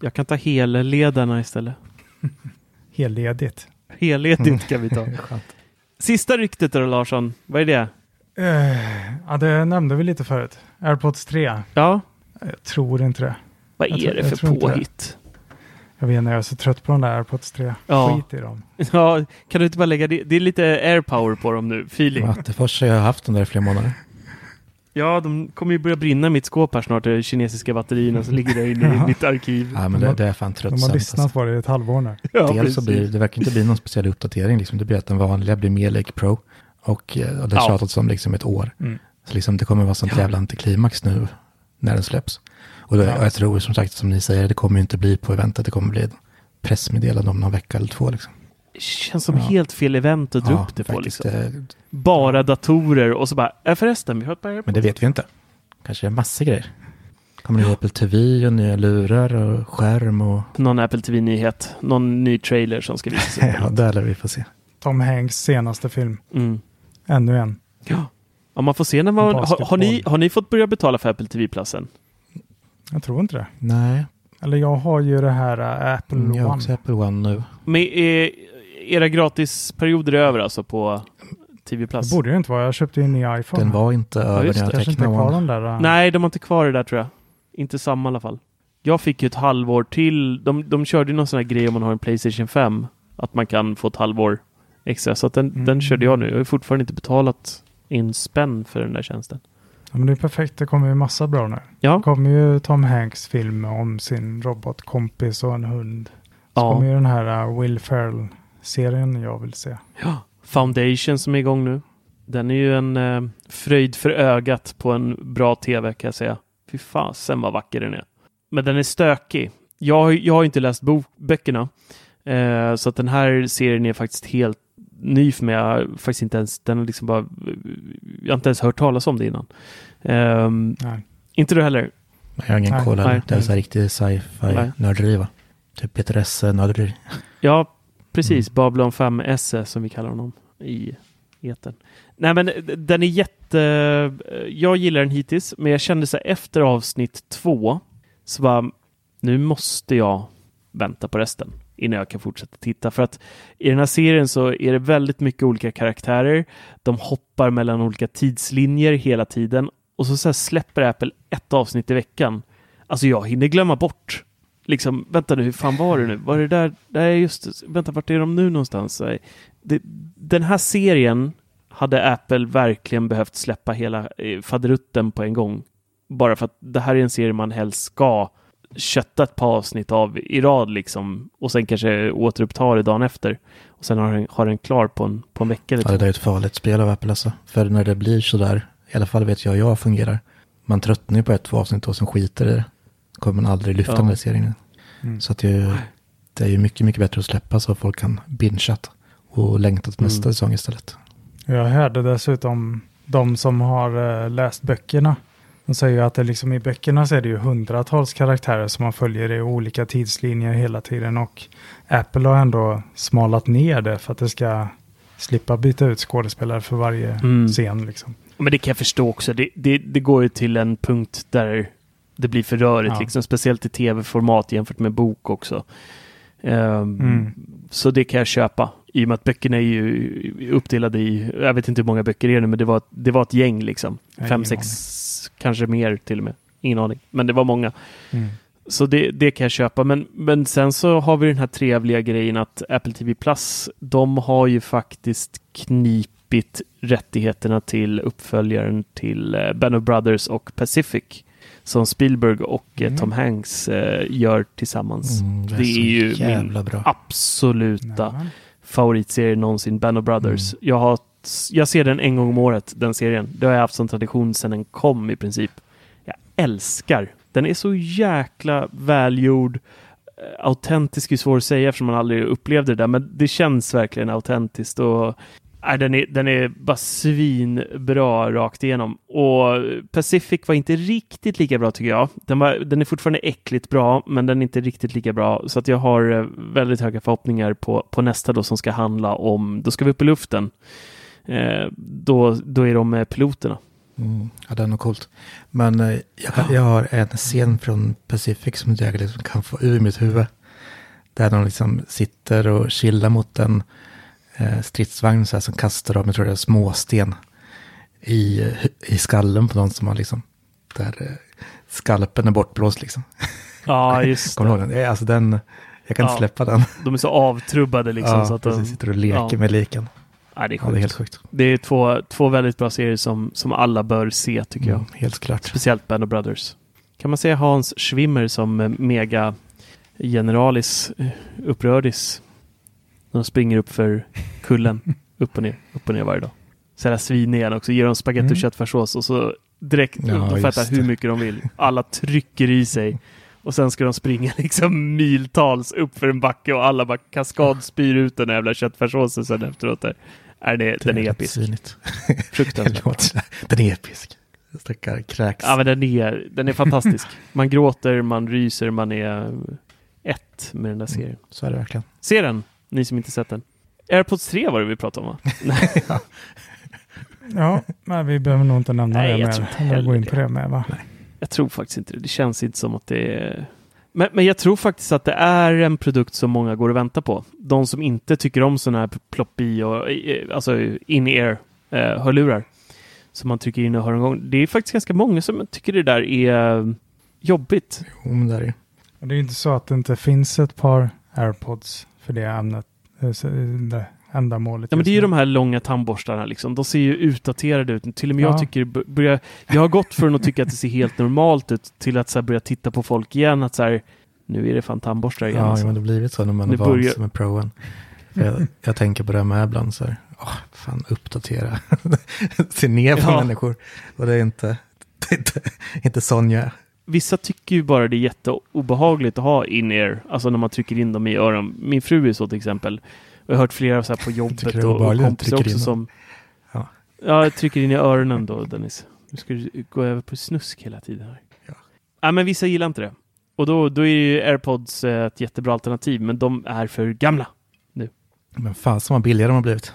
jag kan ta helledarna istället. Helledigt. Helledigt kan vi ta. Sista ryktet då Larsson, vad är det? Eh, ja, det nämnde vi lite förut. AirPods 3. Ja, Jag tror inte det. vad Jag är det för påhitt? Jag vet inte, jag är så trött på de där AirPods 3. Ja. Skit i dem. Ja, kan du inte bara lägga det? Det är lite airpower på dem nu, feeling. Attefors har haft den där i flera månader. Ja, de kommer ju börja brinna i mitt skåp här snart, de kinesiska batterierna som ligger där inne i Ja. mitt arkiv. Ja, men det, det är fan De tröttsamt. har lyssnat alltså. på det i ett halvår nu. Ja, Dels så blir det verkar inte bli någon speciell uppdatering. Liksom. Det blir att den vanliga blir mer Lake Pro. Och, eh, och det har Ja. tjatats om liksom ett år. Mm. Så liksom, det kommer vara sånt jävla antiklimax nu när den släpps. Och, då, och jag tror som sagt, som ni säger, det kommer ju inte bli på eventet. Det kommer bli pressmeddelande om någon vecka eller två. Liksom. Det känns som Ja. helt fel event att dra upp det på. faktiskt, Liksom. eh, Bara datorer och så bara, äh, förresten, vi har ett par Men det vet vi inte. Kanske är massor grejer. Kommer det Apple TV och nya lurar och skärm och... Någon Apple TV-nyhet, någon ny trailer som ska visas upp. Ja, där lär vi få se. Tom Hanks senaste film. Mm. Ännu en. Ja. ja, man får se när man... Har, har, ni, har ni fått börja betala för Apple TV-platsen? Jag tror inte det. Nej, Eller jag har ju det här äh, Apple jag har One. också Apple One nu. Men är, era gratisperioder är över alltså på TV Plus? Det borde ju inte vara. Jag köpte ju en ny iPhone. Den var inte över just när jag inte tecknade är kvar One. de där. äh, Nej, de har inte kvar det där tror jag. Inte samma i alla fall. Jag fick ju ett halvår till. De, de körde ju någon sån här grej om man har en Playstation 5. Att man kan få ett halvår extra. Så att den, Mm. den körde jag nu. Jag har fortfarande inte betalat in spänn för den där tjänsten. Ja, men det är perfekt. Det kommer ju massa bra nu. Ja, Det kommer ju Tom Hanks film om sin robotkompis och en hund. Så ja. kommer ju den här äh, Will Ferrell-serien jag vill se. ja. Foundation som är igång nu. Den är ju en eh, fröjd för ögat på en bra tv kan jag säga. Fy fasen vad vacker den är. Men den är stökig. Jag, har- jag har inte läst bok, böckerna. Eh, så att den här serien är faktiskt helt ny för mig. Jag har faktiskt inte ens, den liksom bara, jag har inte ens hört talas om det innan. Nej. inte du heller? Jag har ingen koll heller. Det är så här riktig Nej. sci-fi nörderi va? Typ Peter Esse nörderi. Ja, precis. Mm. Babylon 5 SE som vi kallar honom i etern. Nej, men den är jätte... Jag gillar den hittills, men jag kände så här efter avsnitt två så bara, nu måste jag vänta på resten innan jag kan fortsätta titta. För att i den här serien så är det väldigt mycket olika karaktärer. De hoppar mellan olika tidslinjer hela tiden och så, så släpper Apple ett avsnitt i veckan. Alltså jag hinner glömma bort liksom, vänta nu, hur fan var det nu? Var det där? Nej, just. Vänta, vart är de nu någonstans? Det, den här serien hade Apple verkligen behövt släppa hela eh, faderutten på en gång. Bara för att det här är en serie man helst ska kötta ett par avsnitt av i rad liksom och sen kanske återuppta det dagen efter. Och sen har den, har den klar på en, på en vecka eller Ja, det två. där är ett farligt spel av Apple alltså. För när det blir så där, i alla fall vet jag hur jag fungerar. Man tröttnar ju på ett, två avsnitt och sen skiter i det. Kommer man aldrig lyfta Ja. den där serien. Mm. Så att det, är ju- det är ju mycket, mycket bättre att släppa så folk kan bingea och längta till nästa Mm. säsong istället. Jag hörde dessutom de som har eh, läst böckerna. De säger ju att det liksom i böckerna så är det ju hundratals karaktärer som man följer i olika tidslinjer hela tiden och Apple har ändå smalat ner det för att det ska slippa byta ut skådespelare för varje Mm. scen liksom. Men det kan jag förstå också. Det, det, det går ju till en punkt där Det blir för rörigt, Ja. liksom, speciellt i tv-format jämfört med bok också. Ehm, Mm. Så det kan jag köpa. I och med att böckerna är ju uppdelade i, jag vet inte hur många böcker det är nu, men det var, det var ett gäng liksom. Jag Fem, sex, kanske mer till och med. Ingen aning. Men det var många. Mm. Så det, det kan jag köpa. Men, men sen så har vi den här trevliga grejen att Apple TV Plus, de har ju faktiskt knipit rättigheterna till uppföljaren till eh, Band of Brothers och Pacific. Som Spielberg och eh, Mm. Tom Hanks eh, gör tillsammans. Mm, det är, så ju jävla min bra. absoluta Nämen. favoritserie någonsin, Band of Brothers. Mm. Jag, har, jag ser den en gång om året, den serien. Det har jag haft som tradition sedan den kom i princip. Jag älskar. Den är så jäkla välgjord. Eh, Autentisk är svår att säga eftersom man aldrig upplevde det där, men det känns verkligen autentiskt. Och, nej, den, är, den är bara svinbra rakt igenom. Och Pacific var inte riktigt lika bra tycker jag. Den, var, den är fortfarande äckligt bra, men den är inte riktigt lika bra. Så att jag har eh, väldigt höga förhoppningar på, på nästa då som ska handla om, då ska vi upp i luften. Eh, då, då är de med piloterna. Mm, ja, det är nog coolt. Men eh, jag, jag har en scen från Pacific som jag liksom kan få ur mitt huvud. Där de liksom sitter och chillar mot en stridsvagn så här, som kastar dem, jag tror det är småsten, i, i skallen på någon som har liksom, där eh, skalpen är bortblåst liksom. Ja, just Kommer det. ihåg den? Det är Alltså den, jag kan inte Ja. släppa den. De är så avtrubbade liksom. ja, så att precis, de, sitter och leker ja. med liken. ja, det är Ja, det är helt sjukt. Det är två, två väldigt bra serier som, som alla bör se tycker jag. Mm, helt klart. Speciellt Band of Brothers. Kan man säga Hans Schwimmer som eh, mega generalis eh, upprördis. De springer upp för kullen, upp och ner, upp och ner varje dag. Så jävla svin igen också, ger dem spagetti och Mm. köttfärssås och så direkt, Ja, de just hur det. mycket de vill. Alla trycker i sig. Och sen ska de springa liksom miltals upp för en backe och alla bara kaskadspyr ut den jävla köttfärssåsen sen efteråt. Där. Är det, den är episk. svinigt. Fruktansvärt. Det. Den är episk. Stackar kräks. Ja, men den är, den är fantastisk. Man gråter, man ryser, man är ett med den där serien. Så är det verkligen. Se den, ni som inte sett den. AirPods 3 var det vi pratade om va? Ja, men vi behöver nog inte nämna Nej, det jag mer. Eller gå in på det med va? Jag tror faktiskt inte det. Det känns inte som att det är... Men, men jag tror faktiskt att det är en produkt som många går och väntar på. De som inte tycker om sådana här plopp-i och eh, alltså in-ear eh, hörlurar som man trycker in och hör en gång. Det är faktiskt ganska många som tycker det där är eh, jobbigt. Jo, men det är det det är ju inte så att det inte finns ett par airpods för det ämnet, eh, det ändamålet. Ja, men det är ju nu. de här långa tandborstarna liksom. De ser ju utdaterade ut. Till och med jag Ja. tycker b- börjar, Jag har gått från att tycka att det ser helt normalt ut till att så här, börja titta på folk igen. Att så här, nu är det fan tandborstar igen. Ja, alltså. men det har blivit så när man van börjar- med proen. Jag, jag tänker på det här med ibland så här, åh, fan uppdatera, se ner på Ja. människor. Och det är inte, det är inte, inte sån jag. Vissa tycker ju bara det är jätteobehagligt att ha in-ear, alltså när man trycker in dem i öron. Min fru är så till exempel. Jag har hört flera så här på jobbet och, och kompisar också in som... Ja. Ja, jag trycker in i öronen då, Dennis. Nu ska du gå över på snusk hela tiden. här. Ja. Ja, men vissa gillar inte det. Och då, då är ju AirPods eh, ett jättebra alternativ, men de är för gamla. Men fan som vad billigare de har blivit.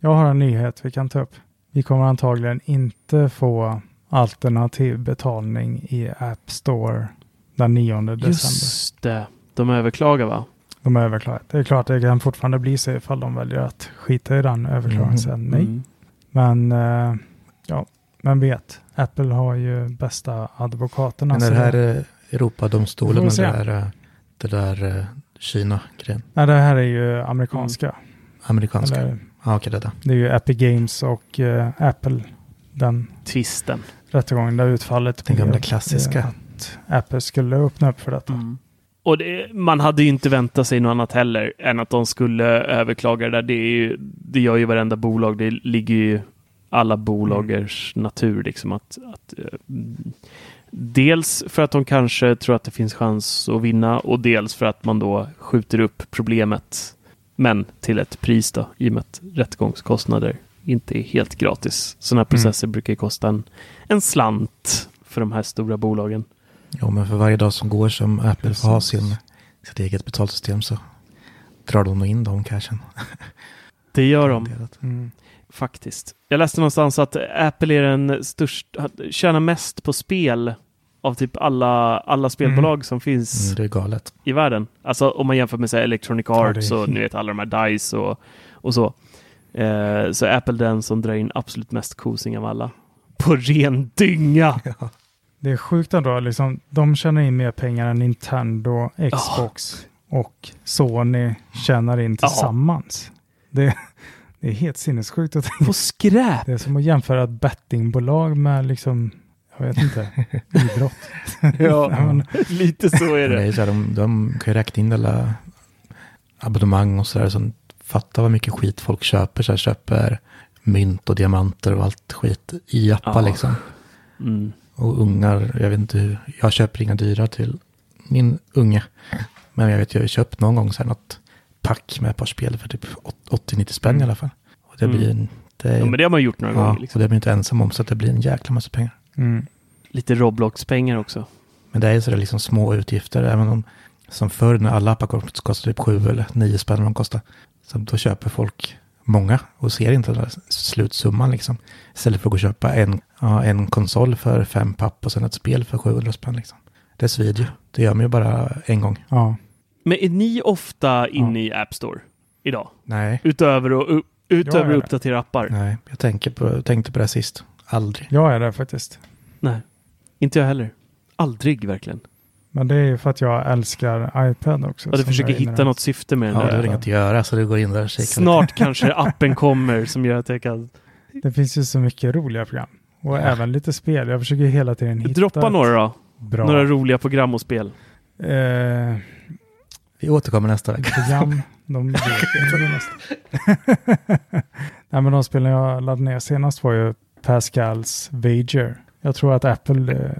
Jag har en nyhet vi kan ta upp. Vi kommer antagligen inte få alternativ betalning i App Store den 9 december. Just det. De överklagar va? De är överklagat. Det är klart det kan fortfarande bli så ifall de väljer att skita i den överklagan Mm. sen. Nej. Mm. Men eh, ja, men vet. Apple har ju bästa advokaterna. Men är det här det- eh, Europadomstolen eller se. det där, eh, det där eh, Kina-grejen? Nej, det här är ju amerikanska. Amerikanska? Eller, Ja, okej, det där. det är ju Epic Games och eh, Apple. Den Twisten. Rättegången där utfallet Den gamla klassiska. att Apple skulle öppna upp för detta. Mm. Och det, man hade ju inte väntat sig något annat heller än att de skulle överklaga det där. Det, är ju, det gör ju varenda bolag. Det ligger ju alla bolagers natur. Liksom att, att, eh, mm, dels för att de kanske tror att det finns chans att vinna och dels för att man då skjuter upp problemet men till ett pris då i och med att rättegångskostnader inte är helt gratis. Sådana här processer brukar ju kosta en, en slant för de här stora bolagen. Jo, men för varje dag som går som Apple får ha Precis. sin, sitt eget betalsystem så drar de nog in de cashen. Det gör de. Mm. Faktiskt. Jag läste någonstans att Apple är den största, tjänar mest på spel av typ alla, alla spelbolag som finns Mm, i världen. Alltså om man jämför med så här, Electronic Arts och ni vet alla de här DICE och, och så. Eh, så Apple den som drar in absolut mest kosing av alla. På ren dynga! Det är sjukt ändå, liksom, de tjänar in mer pengar än Nintendo, Xbox och Sony tjänar in Ja. tillsammans. Det, det är helt sinnessjukt att tänka. På skräp! Det är som att jämföra ett bettingbolag med liksom, jag vet inte, idrott. Ja, men- lite så är det är så här, de, de kan ju räkna in alla abonnemang och sådär. Så fatta vad mycket skit folk köper. Så här, köper mynt och diamanter och allt skit i appar Ja. liksom. Mm. Och ungar, jag vet inte hur, jag köper inga dyra till min unge. Men jag vet, jag har köpt någon gång så här något pack med ett par spel för typ 80-90 spänn i alla fall. Och det Mm. blir en, det, är, Ja, men det har man gjort några ja, gånger. Liksom. och det blir inte ensam om så att det blir en jäkla massa pengar. Mm. Lite Roblox-pengar också. Men det är sådär liksom små utgifter, även om som förr när alla appar kostade typ sju eller nio spänn vad de kostar. Så då köper folk många och ser inte den där slutsumman liksom. Istället för att gå och köpa en, ja, en konsol för fem papp och sen ett spel för 700 spänn liksom. Det svider ju. Det gör man ju bara en gång. Ja. Men är ni ofta inne i App Store idag? Nej, Utöver att utöver att uppdatera appar? nej. Jag tänker på, tänkte på det sist. Aldrig. Jag är det faktiskt. Nej. Inte jag heller. Aldrig verkligen. Men det är ju för att jag älskar iPad också. Ja, du försöker hitta något syfte med den Ja, det har där. inget att göra så du går in där och. Snart kanske appen kommer som gör att jag kan Det finns ju så mycket roliga program. Och även lite spel. Jag försöker hela tiden hitta droppa några då. bra Några roliga program och spel. eh, Vi återkommer nästa vecka. program. De. Nej, men de spelen jag laddade ner senast var ju Pascals Wager. Jag tror att Apple eh,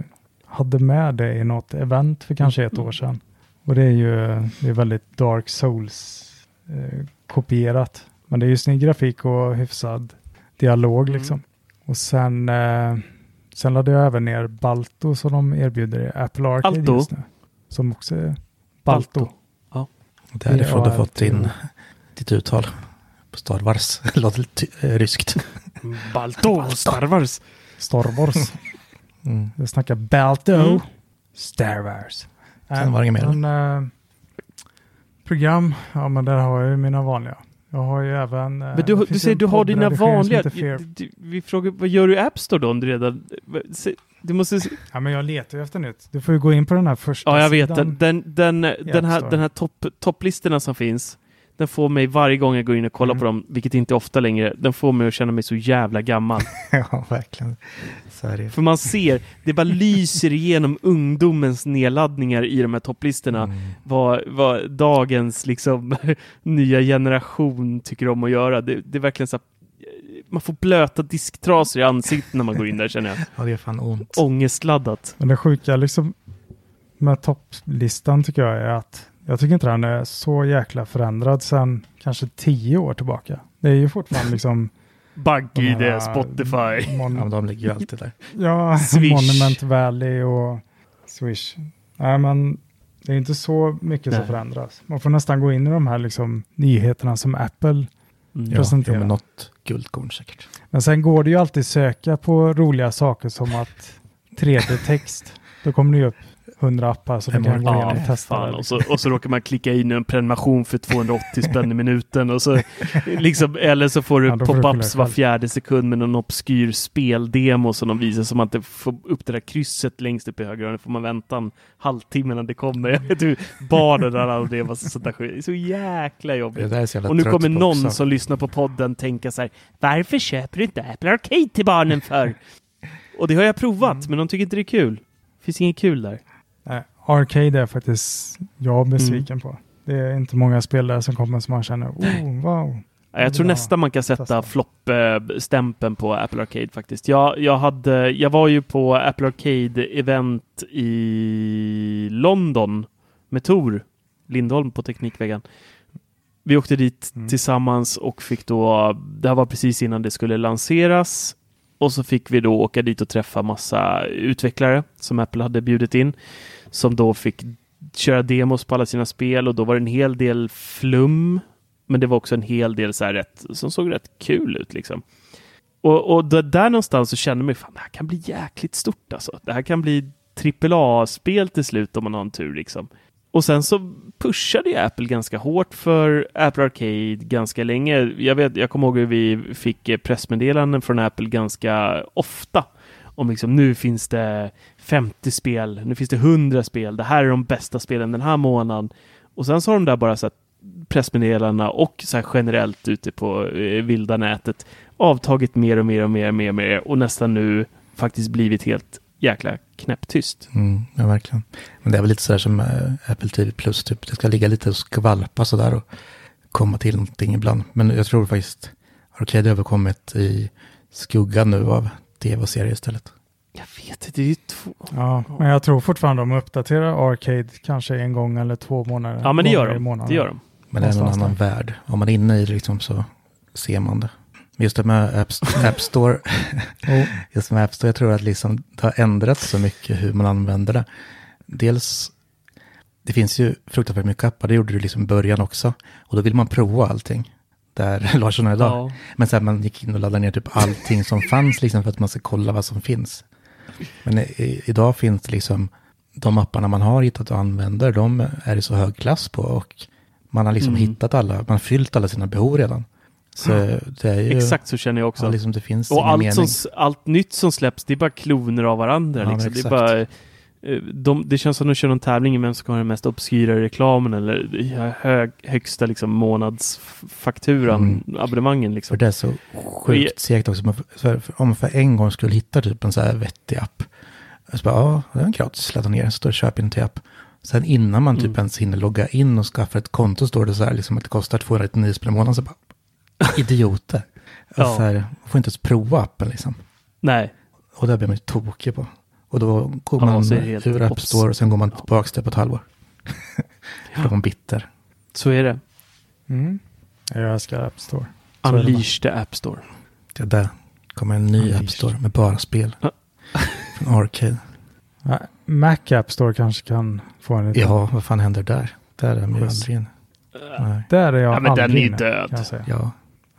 hade med det i något event för kanske ett år sedan. Och det är ju det är väldigt Dark Souls eh, kopierat. Men det är ju snygg grafik och hyfsad dialog Mm. liksom. Och sen, eh, sen laddade jag även ner Balto som de erbjuder i Apple Arcade Alto? just nu. Som också är Balto. Det är därifrån du Ja, fått din, ditt uttal på Star Wars. Det låter lite ryskt. Balto, Star Wars. Star Wars. Mm. Jag snackar Balto. Mm. Star Wars. Sen var det inget mer. Men, eh, program, ja men där har jag ju mina vanliga. Jag har ju även... eh, Men du, du säger du har dina vanliga. Du- Vi frågar, vad gör du i App Store då om du redan... Du måste... Ja men jag letar ju efter nytt. Du får ju gå in på den här första Ja, jag vet. sidan. Den, den, den, den här, den här topp, topplistorna som finns, den får mig varje gång jag går in och kollar Mm. på dem, vilket inte är ofta längre, den får mig att känna mig så jävla gammal. ja, verkligen. Så är det. För man ser, det bara lyser igenom ungdomens nedladdningar i de här topplistorna. Mm. Vad, vad dagens liksom nya generation tycker om att göra. Det, det är verkligen så att man får blöta disktrasor i ansiktet när man går in där känner jag. Ja, det är fan ont. Ångestladdat. Men det sjuka liksom med topplistan tycker jag är att jag tycker inte den är så jäkla förändrad sedan kanske tio år tillbaka. Det är ju fortfarande liksom BankID, här, Spotify. Mon- Ja, men de ligger ju alltid där. Ja, Swish. Monument Valley och Swish. Nej, men det är inte så mycket som Nej. förändras. Man får nästan gå in i de här liksom, nyheterna som Apple. Mm. Ja, Presentera. ja, något guldkorn säkert. Men sen går det ju alltid söka på roliga saker som att 3D-text. Då kommer det ju upp 100 appar så du Hur kan gå igenom och testa. Och, så, och så råkar man klicka in en prenumeration för 280 spänn i minuten. Och så, liksom, eller så får du Ja, pop-ups var fjärde sekund med någon obskyr speldemo som de visar som att det får upp det där krysset längst upp i höger hörn. Då får man vänta en halvtimme innan det kommer. Jag vet hur barnen där och det var så, sånt där skit. Det är så jäkla jobbigt. så Och nu kommer någon också. som lyssnar på podden tänka så här, varför köper du inte Apple Arcade till barnen för? Och det har jag provat, Mm. men de tycker inte det är kul. Det finns inget kul där. Nej, Arcade är faktiskt jag besviken Mm. på. Det är inte många spelare som kommer som man känner, oh, wow. Ja, Jag tror nästan man kan sätta flopp-stämpeln på Apple Arcade faktiskt. Jag, jag, hade, jag var ju på Apple Arcade-event i London med Tor Lindholm på Teknikväggen. Vi åkte dit Mm. tillsammans och fick då, det här var precis innan det skulle lanseras, och så fick vi då åka dit och träffa massa utvecklare som Apple hade bjudit in, som då fick köra demos på alla sina spel och då var det en hel del flum men det var också en hel del så här rätt, som såg rätt kul ut liksom. Och, och där, där någonstans så kände man fan det här kan bli jäkligt stort alltså. Det här kan bli AAA-spel till slut om man har en tur liksom. Och sen så pushade ju Apple ganska hårt för Apple Arcade ganska länge. Jag, vet, jag kommer ihåg hur vi fick eh, pressmeddelanden från Apple ganska ofta. Om liksom nu finns det 50 spel, nu finns det 100 spel, det här är de bästa spelen den här månaden. Och sen så har de där bara så här pressmeddelandena och så här generellt ute på eh, vilda nätet avtagit mer och mer och mer och mer och mer och nästan nu faktiskt blivit helt jäkla knäpptyst. Mm, ja, verkligen. Men det är väl lite så här som äh, Apple TV Plus, typ. Det ska ligga lite och skvalpa så där och komma till någonting ibland. Men jag tror faktiskt Arcade har överkommit i skuggan nu av tv och serier istället. Jag vet inte, det är ju två... Ja, men jag tror fortfarande de uppdaterar Arcade kanske en gång eller två månader. Ja, men det gör de. Det gör de. Men det är en annan värld. Om man är inne i det liksom så ser man det. Just det med App, App Store, oh. just med App Store, jag tror att liksom det har ändrats så mycket hur man använder det. Dels, det finns ju fruktansvärt mycket appar, det gjorde du liksom i början också. Och då vill man prova allting, där Larsson är idag. Ja. Men sen man gick in och laddade ner typ allting som fanns liksom för att man ska kolla vad som finns. Men i, idag finns det liksom, de apparna man har hittat och använder, de är i så hög klass på och man har liksom mm. hittat alla, man har fyllt alla sina behov redan. Så det är ju, Exakt så känner jag också. Ja, liksom det finns och allt, som, allt nytt som släpps, det är bara kloner av varandra. Ja, liksom. Det är bara eh, de, det känns som att de kör någon tävling i vem som har den mest obskyra reklamen eller hög, högsta liksom, månadsfakturan, mm. abonnemangen. Liksom. För det är så sjukt segt också. om man för en gång skulle hitta typ en så här vettig app. Så bara, ja, det är gratis, ladda ner, så köp till app. Sen innan man typ mm. ens hinner logga in och skaffa ett konto står det så här liksom att det kostar 299 spänn i månaden. Så bara, idioter. ja. så här, får inte ens prova appen liksom. Nej. Och det blir man ju tokig på. Och då går man ja, ur App Store och sen går man tillbaka till på ett halvår. För ja. man bitter. Så är det. Mm. Jag älskar App Store. Så Unleash the App Store. Det där kommer en ny Unleashed. App Store med bara spel. Från Arcade. Mac App Store kanske kan få en liten... Ja, vad fan händer där? Där är de ju aldrig inne. Där är jag ja, men den är ju död. Ja.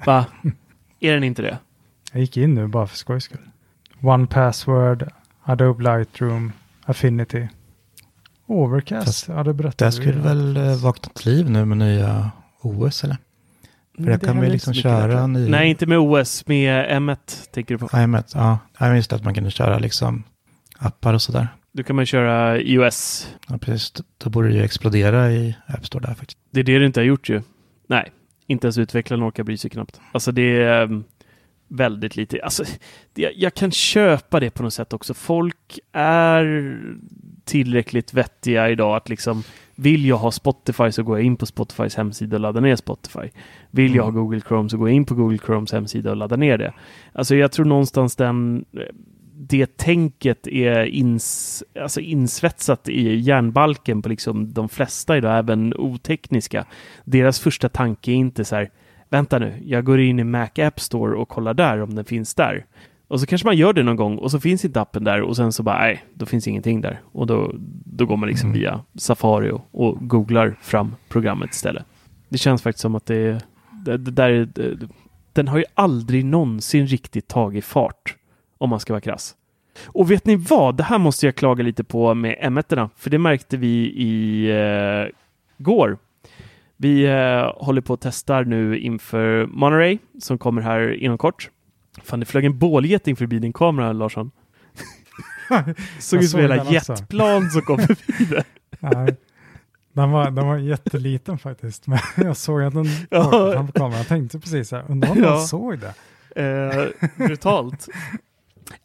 Va? är den inte det? Jag gick in nu bara för skojs skull. One Password, Adobe Lightroom, Affinity. Overcast, Fast, ja det berättade Det skulle väl äh, vakna till liv nu med nya OS eller? För där kan man ju liksom köra nya... Nej, inte med OS, med M1 tänker du på. M1, ja. Jag minns att man kunde köra liksom appar och sådär. Då kan man köra iOS. Ja, precis. Då borde det ju explodera i App Store där faktiskt. Det är det det inte har gjort ju. Nej, inte ens utvecklarna orkar bry sig knappt. Alltså det är um, väldigt lite. Alltså, det, jag kan köpa det på något sätt också. Folk är tillräckligt vettiga idag att liksom vill jag ha Spotify så går jag in på Spotifys hemsida och laddar ner Spotify. Vill jag ha mm. Google Chrome så går jag in på Google Chromes hemsida och laddar ner det. Alltså jag tror någonstans den det tänket är ins, alltså insvetsat i järnbalken på liksom de flesta idag, även otekniska. Deras första tanke är inte så här, vänta nu, jag går in i Mac App Store och kollar där om den finns där. Och så kanske man gör det någon gång och så finns inte appen där och sen så bara, nej, då finns ingenting där. Och då, då går man liksom mm. via Safari och, och googlar fram programmet istället. Det känns faktiskt som att det, det, det där, det, den har ju aldrig någonsin riktigt tagit fart om man ska vara krass. Och vet ni vad? Det här måste jag klaga lite på med M1, för det märkte vi i eh, går. Vi eh, håller på att testa nu inför Monterey som kommer här inom kort. Fan, det flög en bålgeting förbi din kamera, Larsson. Såg ut som hela jetplan som kom förbi det. Den var, den var jätteliten faktiskt, men jag såg att den ja. fram på kameran. Jag tänkte precis här, undrar om ja. såg det. Eh, brutalt.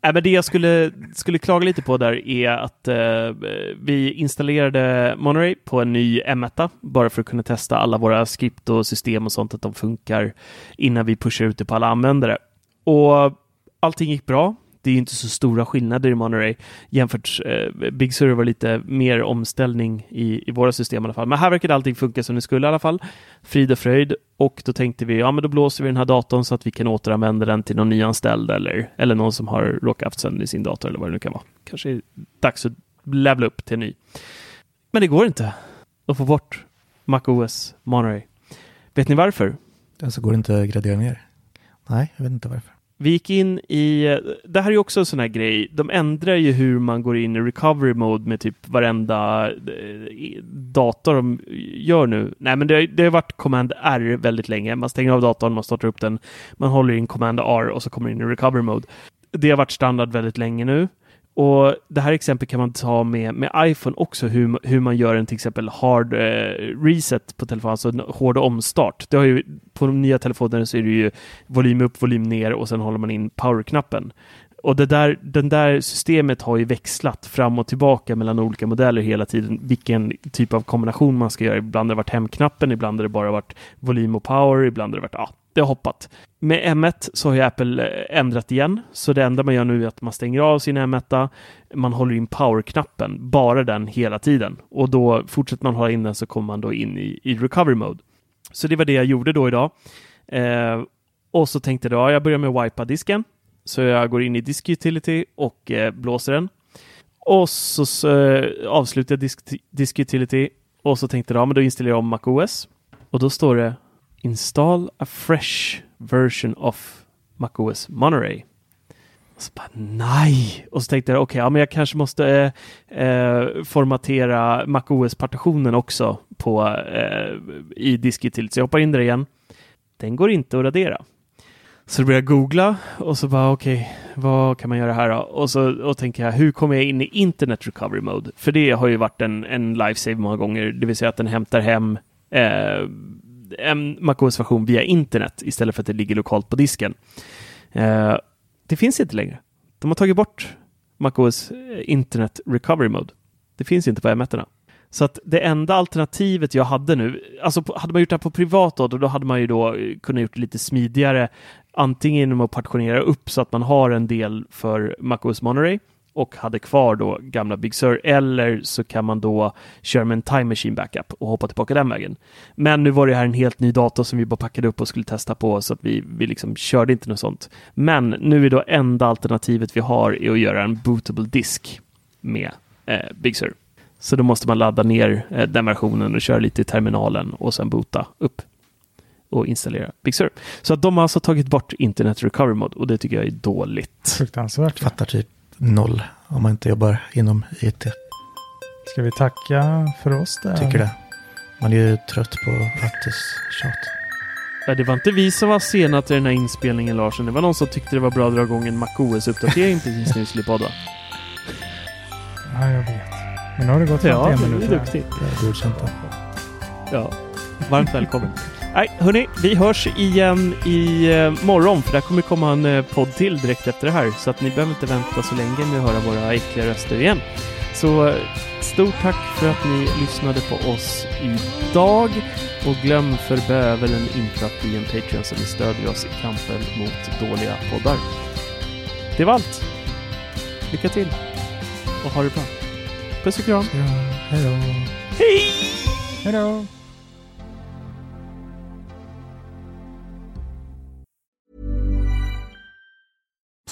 Äh, men det jag skulle, skulle klaga lite på där är att eh, vi installerade Monterey på en ny M1 bara för att kunna testa alla våra skript och system och sånt att de funkar innan vi pushar ut det på alla användare. Och allting gick bra det är inte så stora skillnader i Monterey jämfört eh, Big Sur var lite mer omställning i, i våra system i alla fall. Men här verkade allting funka som det skulle i alla fall. Frid och fröjd. Och då tänkte vi, ja men då blåser vi den här datorn så att vi kan återanvända den till någon nyanställd eller, eller någon som har råkat haft sönder i sin dator eller vad det nu kan vara. Kanske är dags att levla upp till en ny. Men det går inte att få bort MacOS Monterey. Vet ni varför? Alltså går det inte att gradera ner? Nej, jag vet inte varför. Vi gick in i, det här är ju också en sån här grej, de ändrar ju hur man går in i recovery mode med typ varenda eh, dator de gör nu. Nej men det, det har varit command R väldigt länge, man stänger av datorn, man startar upp den, man håller in command R och så kommer in i recovery mode. Det har varit standard väldigt länge nu. Och Det här exemplet kan man ta med, med iPhone också, hur, hur man gör en till exempel hard eh, reset på telefonen, alltså en hård omstart. Det har ju, på de nya telefonerna så är det ju volym upp, volym ner och sen håller man in powerknappen. Och det där, den där systemet har ju växlat fram och tillbaka mellan olika modeller hela tiden, vilken typ av kombination man ska göra. Ibland har det varit hemknappen, ibland har det bara varit volym och power, ibland har det varit, ja, det har hoppat. Med M1 så har ju Apple eh, ändrat igen, så det enda man gör nu är att man stänger av sin M1, man håller in power-knappen, bara den hela tiden. Och då fortsätter man hålla in den så kommer man då in i, i recovery mode. Så det var det jag gjorde då idag. Eh, och så tänkte jag, ja, jag börjar med att wipa disken. Så jag går in i Disk Utility och eh, blåser den. Och så, så eh, avslutar jag disk, disk Utility och så tänkte jag, ja, men då installerar jag om MacOS. Och då står det Install a fresh version of MacOS Monterey. Och så bara, nej! Och så tänkte jag, okej, okay, ja, men jag kanske måste eh, eh, formatera MacOS-partitionen också på, eh, i Diskit Så jag hoppar in där igen. Den går inte att radera. Så då började jag googla och så bara okej, okay, vad kan man göra här då? Och så och tänker jag, hur kommer jag in i internet recovery mode? För det har ju varit en, en lifesave många gånger, det vill säga att den hämtar hem eh, en MacOS-version via internet istället för att det ligger lokalt på disken. Eh, det finns inte längre. De har tagit bort MacOS eh, Internet Recovery Mode. Det finns inte på M1. Så att det enda alternativet jag hade nu, alltså hade man gjort det här på privat då, då hade man ju då eh, kunnat gjort det lite smidigare. Antingen genom att partitionera upp så att man har en del för MacOS Monterey och hade kvar då gamla Big Sur eller så kan man då köra med en Time Machine Backup och hoppa tillbaka den vägen. Men nu var det här en helt ny dator som vi bara packade upp och skulle testa på så att vi, vi liksom körde inte något sånt. Men nu är då enda alternativet vi har är att göra en bootable disk med eh, Big Sur. Så då måste man ladda ner eh, den versionen och köra lite i terminalen och sen boota upp och installera Big Sur. Så att de har alltså tagit bort Internet Recovery Mode och det tycker jag är dåligt. Fruktansvärt. Fattar typ noll om man inte jobbar inom IT. Ska vi tacka för oss där? Tycker det. Man är ju trött på Attis tjat. Ja, det var inte vi som var sena till den här inspelningen Larsson. Det var någon som tyckte det var bra att dra igång en MacOS-uppdatering precis när vi skulle podda. Ja, jag vet. Men nu har det gått 51 ja, minuter. Ja, det är duktigt. Jag är godkänt Ja, varmt välkommen. Nej, hörni, vi hörs igen i eh, morgon för där kommer komma en eh, podd till direkt efter det här så att ni behöver inte vänta så länge med att höra våra äckliga röster igen. Så eh, stort tack för att ni lyssnade på oss idag och glöm för bövelen inte att bli en Patreon så ni stödjer oss i kampen mot dåliga poddar. Det var allt. Lycka till och ha det bra. Puss och kram. Hej! Hej då.